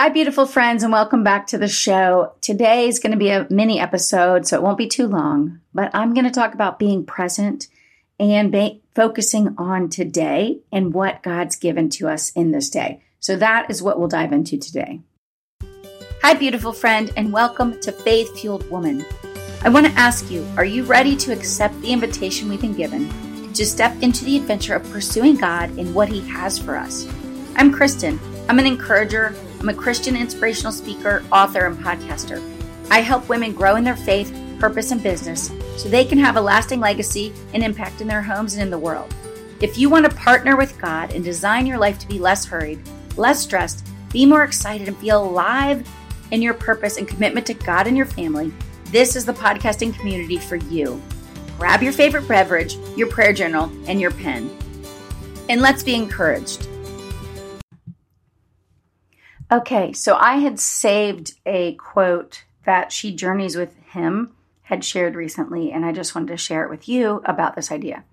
Hi, beautiful friends, and welcome back to the show. Today is going to be a mini episode, so it won't be too long, but I'm going to talk about being present and focusing on today and what God's given to us in this day. So that is what we'll dive into today. Hi, beautiful friend, and welcome to Faith Fueled Woman. I want to ask you are you ready to accept the invitation we've been given to step into the adventure of pursuing God and what He has for us? I'm Kristin. I'm an encourager I'm a Christian inspirational speaker, author, and podcaster. I help women grow in their faith, purpose, and business so they can have a lasting legacy and impact in their homes and in the world. If you want to partner with God and design your life to be less hurried, less stressed, be more excited, and feel alive in your purpose and commitment to God and your family, this is the podcasting community for you. Grab your favorite beverage, your prayer journal, and your pen. And let's be encouraged. Okay, so I had saved a quote that She Journeys with Him had shared recently, and I just wanted to share it with you about this idea.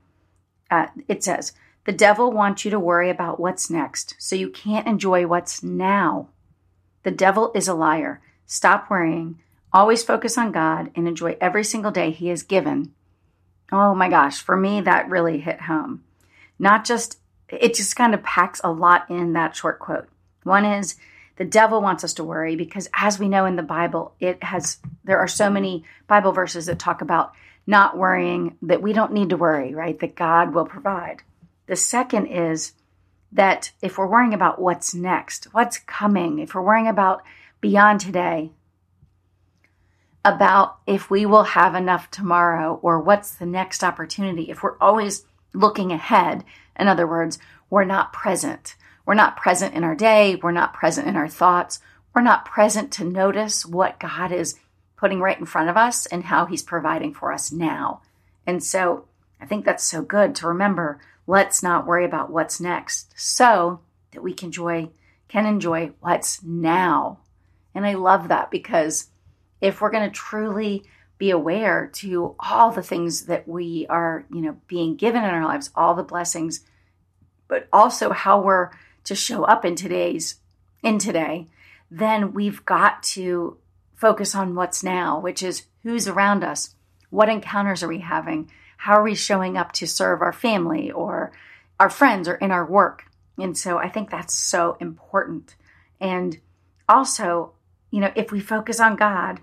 Uh, it says, The devil wants you to worry about what's next, so you can't enjoy what's now. The devil is a liar. Stop worrying. Always focus on God and enjoy every single day He has given. Oh my gosh, for me, that really hit home. Not just, it just kind of packs a lot in that short quote. One is, the devil wants us to worry because as we know in the bible it has there are so many bible verses that talk about not worrying that we don't need to worry right that god will provide. The second is that if we're worrying about what's next what's coming if we're worrying about beyond today about if we will have enough tomorrow or what's the next opportunity if we're always looking ahead in other words we're not present we're not present in our day. We're not present in our thoughts. We're not present to notice what God is putting right in front of us and how He's providing for us now. And so I think that's so good to remember. Let's not worry about what's next so that we can enjoy, can enjoy what's now. And I love that because if we're going to truly be aware to all the things that we are, you know, being given in our lives, all the blessings, but also how we're to show up in today's in today, then we've got to focus on what's now, which is who's around us, what encounters are we having, how are we showing up to serve our family or our friends or in our work. And so I think that's so important. And also, you know, if we focus on God,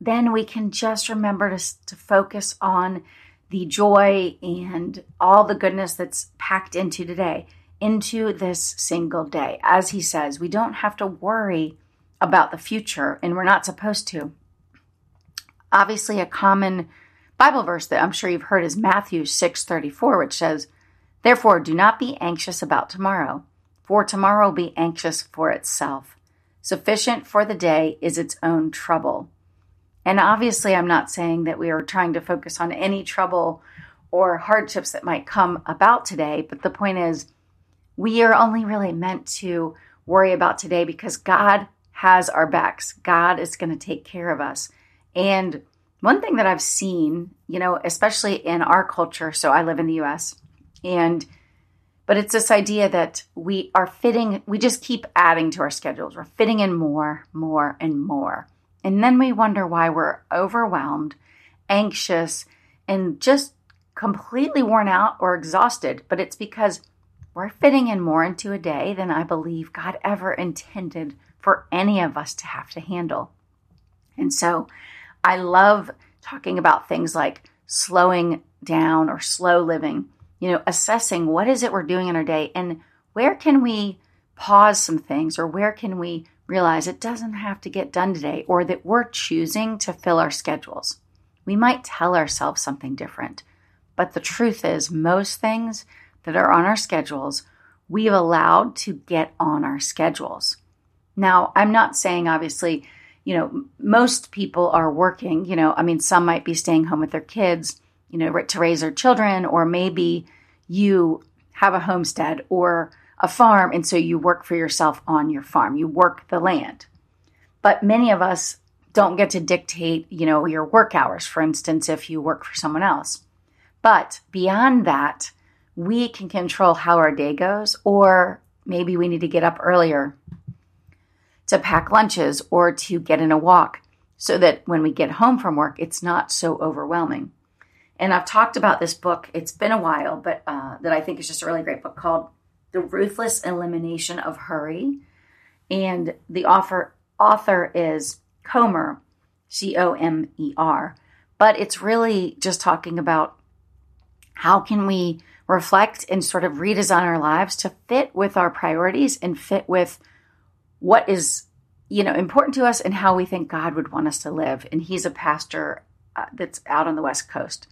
then we can just remember to, to focus on the joy and all the goodness that's packed into today into this single day. As he says, we don't have to worry about the future, and we're not supposed to. Obviously, a common Bible verse that I'm sure you've heard is Matthew 6:34, which says, "Therefore, do not be anxious about tomorrow, for tomorrow will be anxious for itself. Sufficient for the day is its own trouble." And obviously, I'm not saying that we are trying to focus on any trouble or hardships that might come about today, but the point is, we are only really meant to worry about today because God has our backs. God is going to take care of us. And one thing that I've seen, you know, especially in our culture, so I live in the US, and but it's this idea that we are fitting, we just keep adding to our schedules. We're fitting in more, more, and more. And then we wonder why we're overwhelmed, anxious, and just completely worn out or exhausted. But it's because we're fitting in more into a day than I believe God ever intended for any of us to have to handle. And so I love talking about things like slowing down or slow living, you know, assessing what is it we're doing in our day and where can we pause some things or where can we realize it doesn't have to get done today or that we're choosing to fill our schedules. We might tell ourselves something different, but the truth is, most things that are on our schedules, we've allowed to get on our schedules. Now, I'm not saying obviously, you know, most people are working, you know, I mean, some might be staying home with their kids, you know, to raise their children, or maybe you have a homestead or a farm, and so you work for yourself on your farm, you work the land. But many of us don't get to dictate, you know, your work hours, for instance, if you work for someone else. But beyond that, we can control how our day goes, or maybe we need to get up earlier to pack lunches or to get in a walk so that when we get home from work, it's not so overwhelming. And I've talked about this book, it's been a while, but uh, that I think is just a really great book called The Ruthless Elimination of Hurry. And the author, author is Comer, C O M E R. But it's really just talking about how can we reflect and sort of redesign our lives to fit with our priorities and fit with what is you know important to us and how we think God would want us to live. And he's a pastor uh, that's out on the West Coast.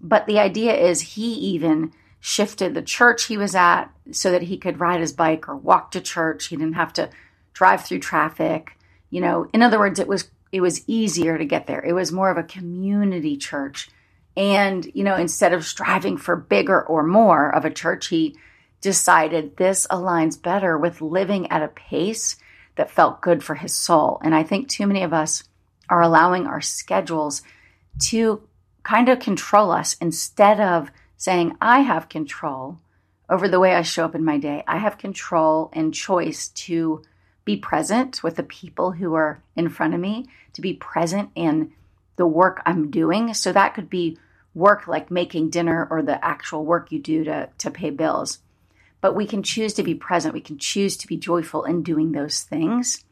But the idea is he even shifted the church he was at so that he could ride his bike or walk to church. He didn't have to drive through traffic. You know, in other words, it was it was easier to get there. It was more of a community church. And, you know, instead of striving for bigger or more of a church, he decided this aligns better with living at a pace that felt good for his soul. And I think too many of us are allowing our schedules to kind of control us instead of saying, I have control over the way I show up in my day. I have control and choice to be present with the people who are in front of me, to be present in the work I'm doing. So that could be work like making dinner or the actual work you do to, to pay bills. But we can choose to be present. We can choose to be joyful in doing those things.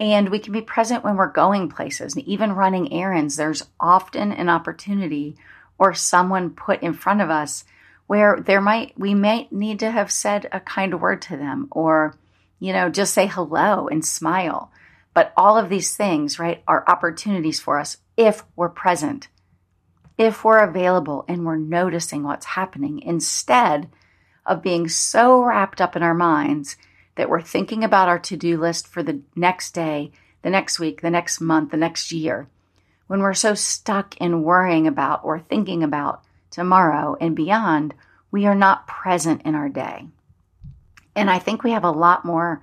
And we can be present when we're going places and even running errands. There's often an opportunity or someone put in front of us where there might we might need to have said a kind word to them or you know just say hello and smile but all of these things right are opportunities for us if we're present if we're available and we're noticing what's happening instead of being so wrapped up in our minds that we're thinking about our to do list for the next day, the next week, the next month, the next year. When we're so stuck in worrying about or thinking about tomorrow and beyond, we are not present in our day. And I think we have a lot more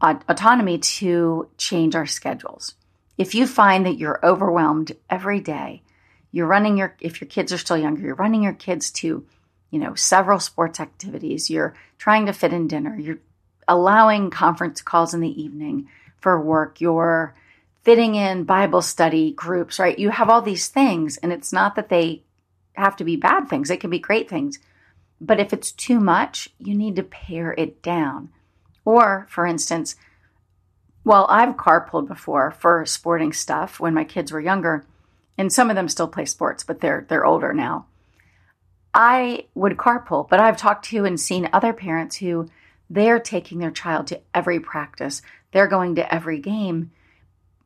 autonomy to change our schedules. If you find that you're overwhelmed every day, you're running your, if your kids are still younger, you're running your kids to you know, several sports activities, you're trying to fit in dinner, you're allowing conference calls in the evening for work, you're fitting in Bible study groups, right? You have all these things, and it's not that they have to be bad things, they can be great things. But if it's too much, you need to pare it down. Or, for instance, well, I've carpooled before for sporting stuff when my kids were younger, and some of them still play sports, but they're they're older now. I would carpool, but I've talked to and seen other parents who they're taking their child to every practice, they're going to every game.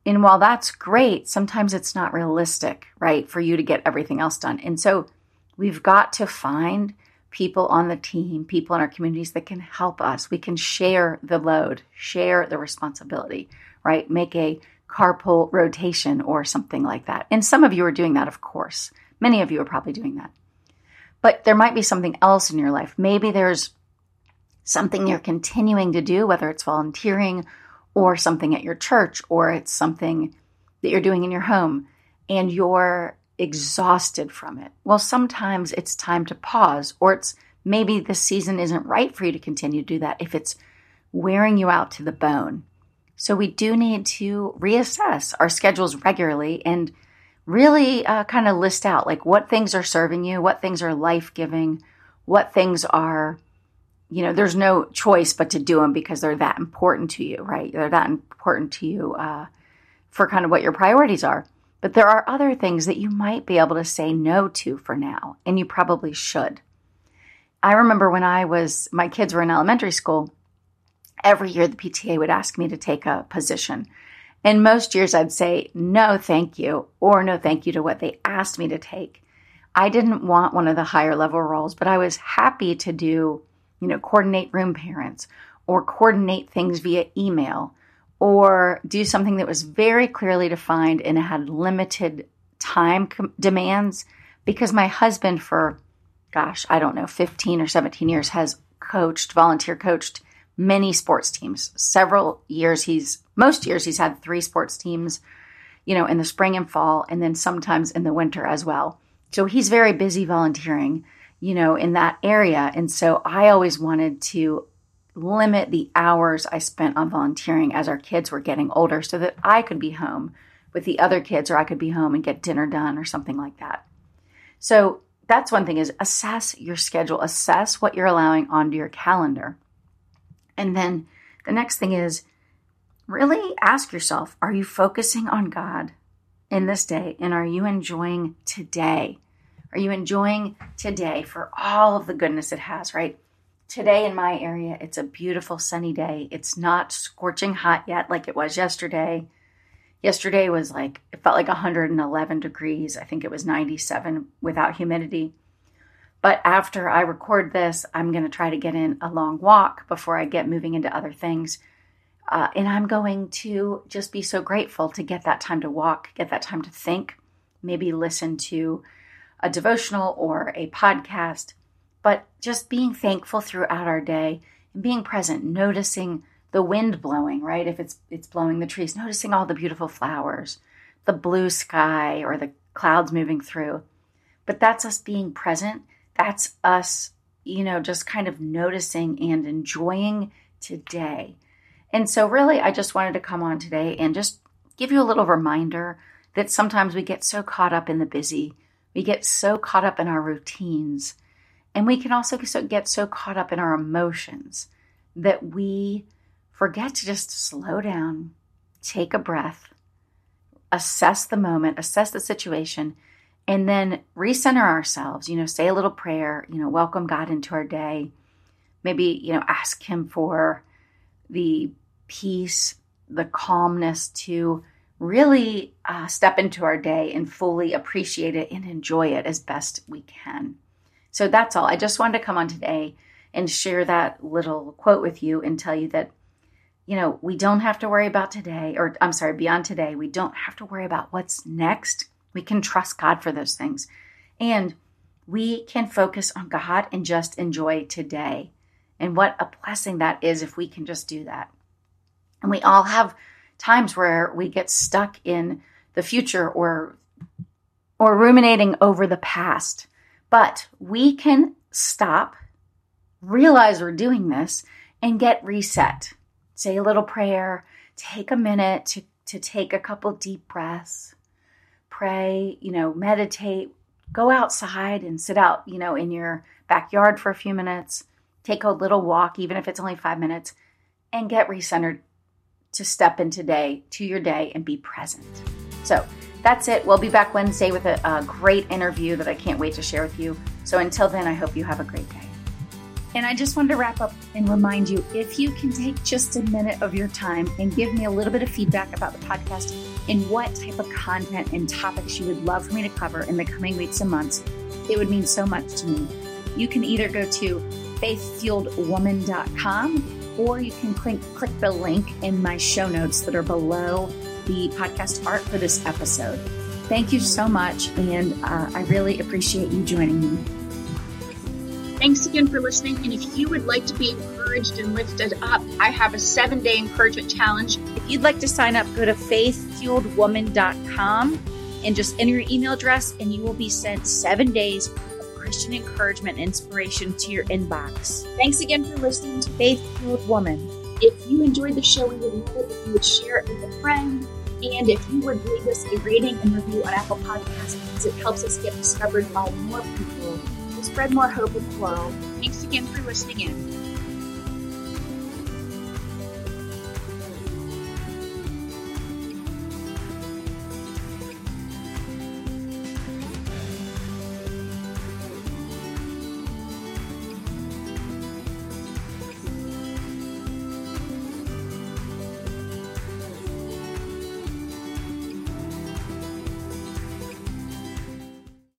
And while that's great, sometimes it's not realistic, right, for you to get everything else done. And so we've got to find people on the team, people in our communities that can help us. We can share the load, share the responsibility, right? Make a carpool rotation or something like that. And some of you are doing that, of course. Many of you are probably doing that. But there might be something else in your life. Maybe there's something you're continuing to do, whether it's volunteering or something at your church or it's something that you're doing in your home and you're exhausted from it. Well, sometimes it's time to pause or it's maybe the season isn't right for you to continue to do that if it's wearing you out to the bone. So we do need to reassess our schedules regularly and really uh, kind of list out like what things are serving you, what things are life giving, what things are, you know, there's no choice but to do them because they're that important to you, right? They're that important to you uh, for kind of what your priorities are. But there are other things that you might be able to say no to for now, and you probably should. I remember when I was, my kids were in elementary school, every year the PTA would ask me to take a position. And most years I'd say no, thank you, or no, thank you to what they asked me to take. I didn't want one of the higher level roles, but I was happy to do, you know, coordinate room parents or coordinate things via email or do something that was very clearly defined and had limited time com- demands because my husband for gosh, I don't know, 15 or 17 years has coached, volunteer coached many sports teams. Several years he's most years he's had three sports teams, you know, in the spring and fall and then sometimes in the winter as well. So he's very busy volunteering, you know, in that area and so I always wanted to limit the hours I spent on volunteering as our kids were getting older so that I could be home with the other kids or I could be home and get dinner done or something like that. So that's one thing is assess your schedule, assess what you're allowing onto your calendar. And then the next thing is really ask yourself, are you focusing on God in this day and are you enjoying today? Are you enjoying today for all of the goodness it has, right? Today in my area, it's a beautiful sunny day. It's not scorching hot yet like it was yesterday. Yesterday was like, it felt like 111 degrees. I think it was 97 without humidity. But after I record this, I'm going to try to get in a long walk before I get moving into other things. Uh, and I'm going to just be so grateful to get that time to walk, get that time to think, maybe listen to a devotional or a podcast, but just being thankful throughout our day and being present, noticing the wind blowing, right? If it's it's blowing the trees, noticing all the beautiful flowers, the blue sky or the clouds moving through. But that's us being present. That's us, you know, just kind of noticing and enjoying today. And so really I just wanted to come on today and just give you a little reminder that sometimes we get so caught up in the busy we get so caught up in our routines, and we can also get so caught up in our emotions that we forget to just slow down, take a breath, assess the moment, assess the situation, and then recenter ourselves. You know, say a little prayer, you know, welcome God into our day. Maybe, you know, ask Him for the peace, the calmness to really uh, step into our day and fully appreciate it and enjoy it as best we can. So that's all. I just wanted to come on today and share that little quote with you and tell you that, you know, we don't have to worry about today, or I'm sorry, beyond today. We don't have to worry about what's next. We can trust God for those things. And we can focus on God and just enjoy today. And what a blessing that is if we can just do that. And we all have times where we get stuck in the future or or ruminating over the past. But we can stop, realize we're doing this, and get reset. Say a little prayer, take a minute to, to take a couple deep breaths, pray, you know, meditate, go outside and sit out, you know, in your backyard for a few minutes, take a little walk, even if it's only five minutes, and get recentered to step in today to your day and be present. So that's it. We'll be back Wednesday with a, a great interview that I can't wait to share with you. So until then, I hope you have a great day. And I just wanted to wrap up and remind you if you can take just a minute of your time and give me a little bit of feedback about the podcast and what type of content and topics you would love for me to cover in the coming weeks and months, it would mean so much to me. You can either go to faithfueledwoman.com or you can click, click the link in my show notes that are below the podcast art for this episode. Thank you so much, and uh, I really appreciate you joining me. Thanks again for listening. And if you would like to be encouraged and lifted up, I have a seven day encouragement challenge. If you'd like to sign up, go to faithfueledwoman.com and just enter your email address, and you will be sent seven days Christian encouragement and inspiration to your inbox. Thanks again for listening to Faith Fueled Woman. If you enjoyed the show, we would love it if you would share it with a friend. And if you would leave us a rating and review on Apple Podcasts, because it helps us get discovered by more people to spread more hope in the world. Thanks again for listening in.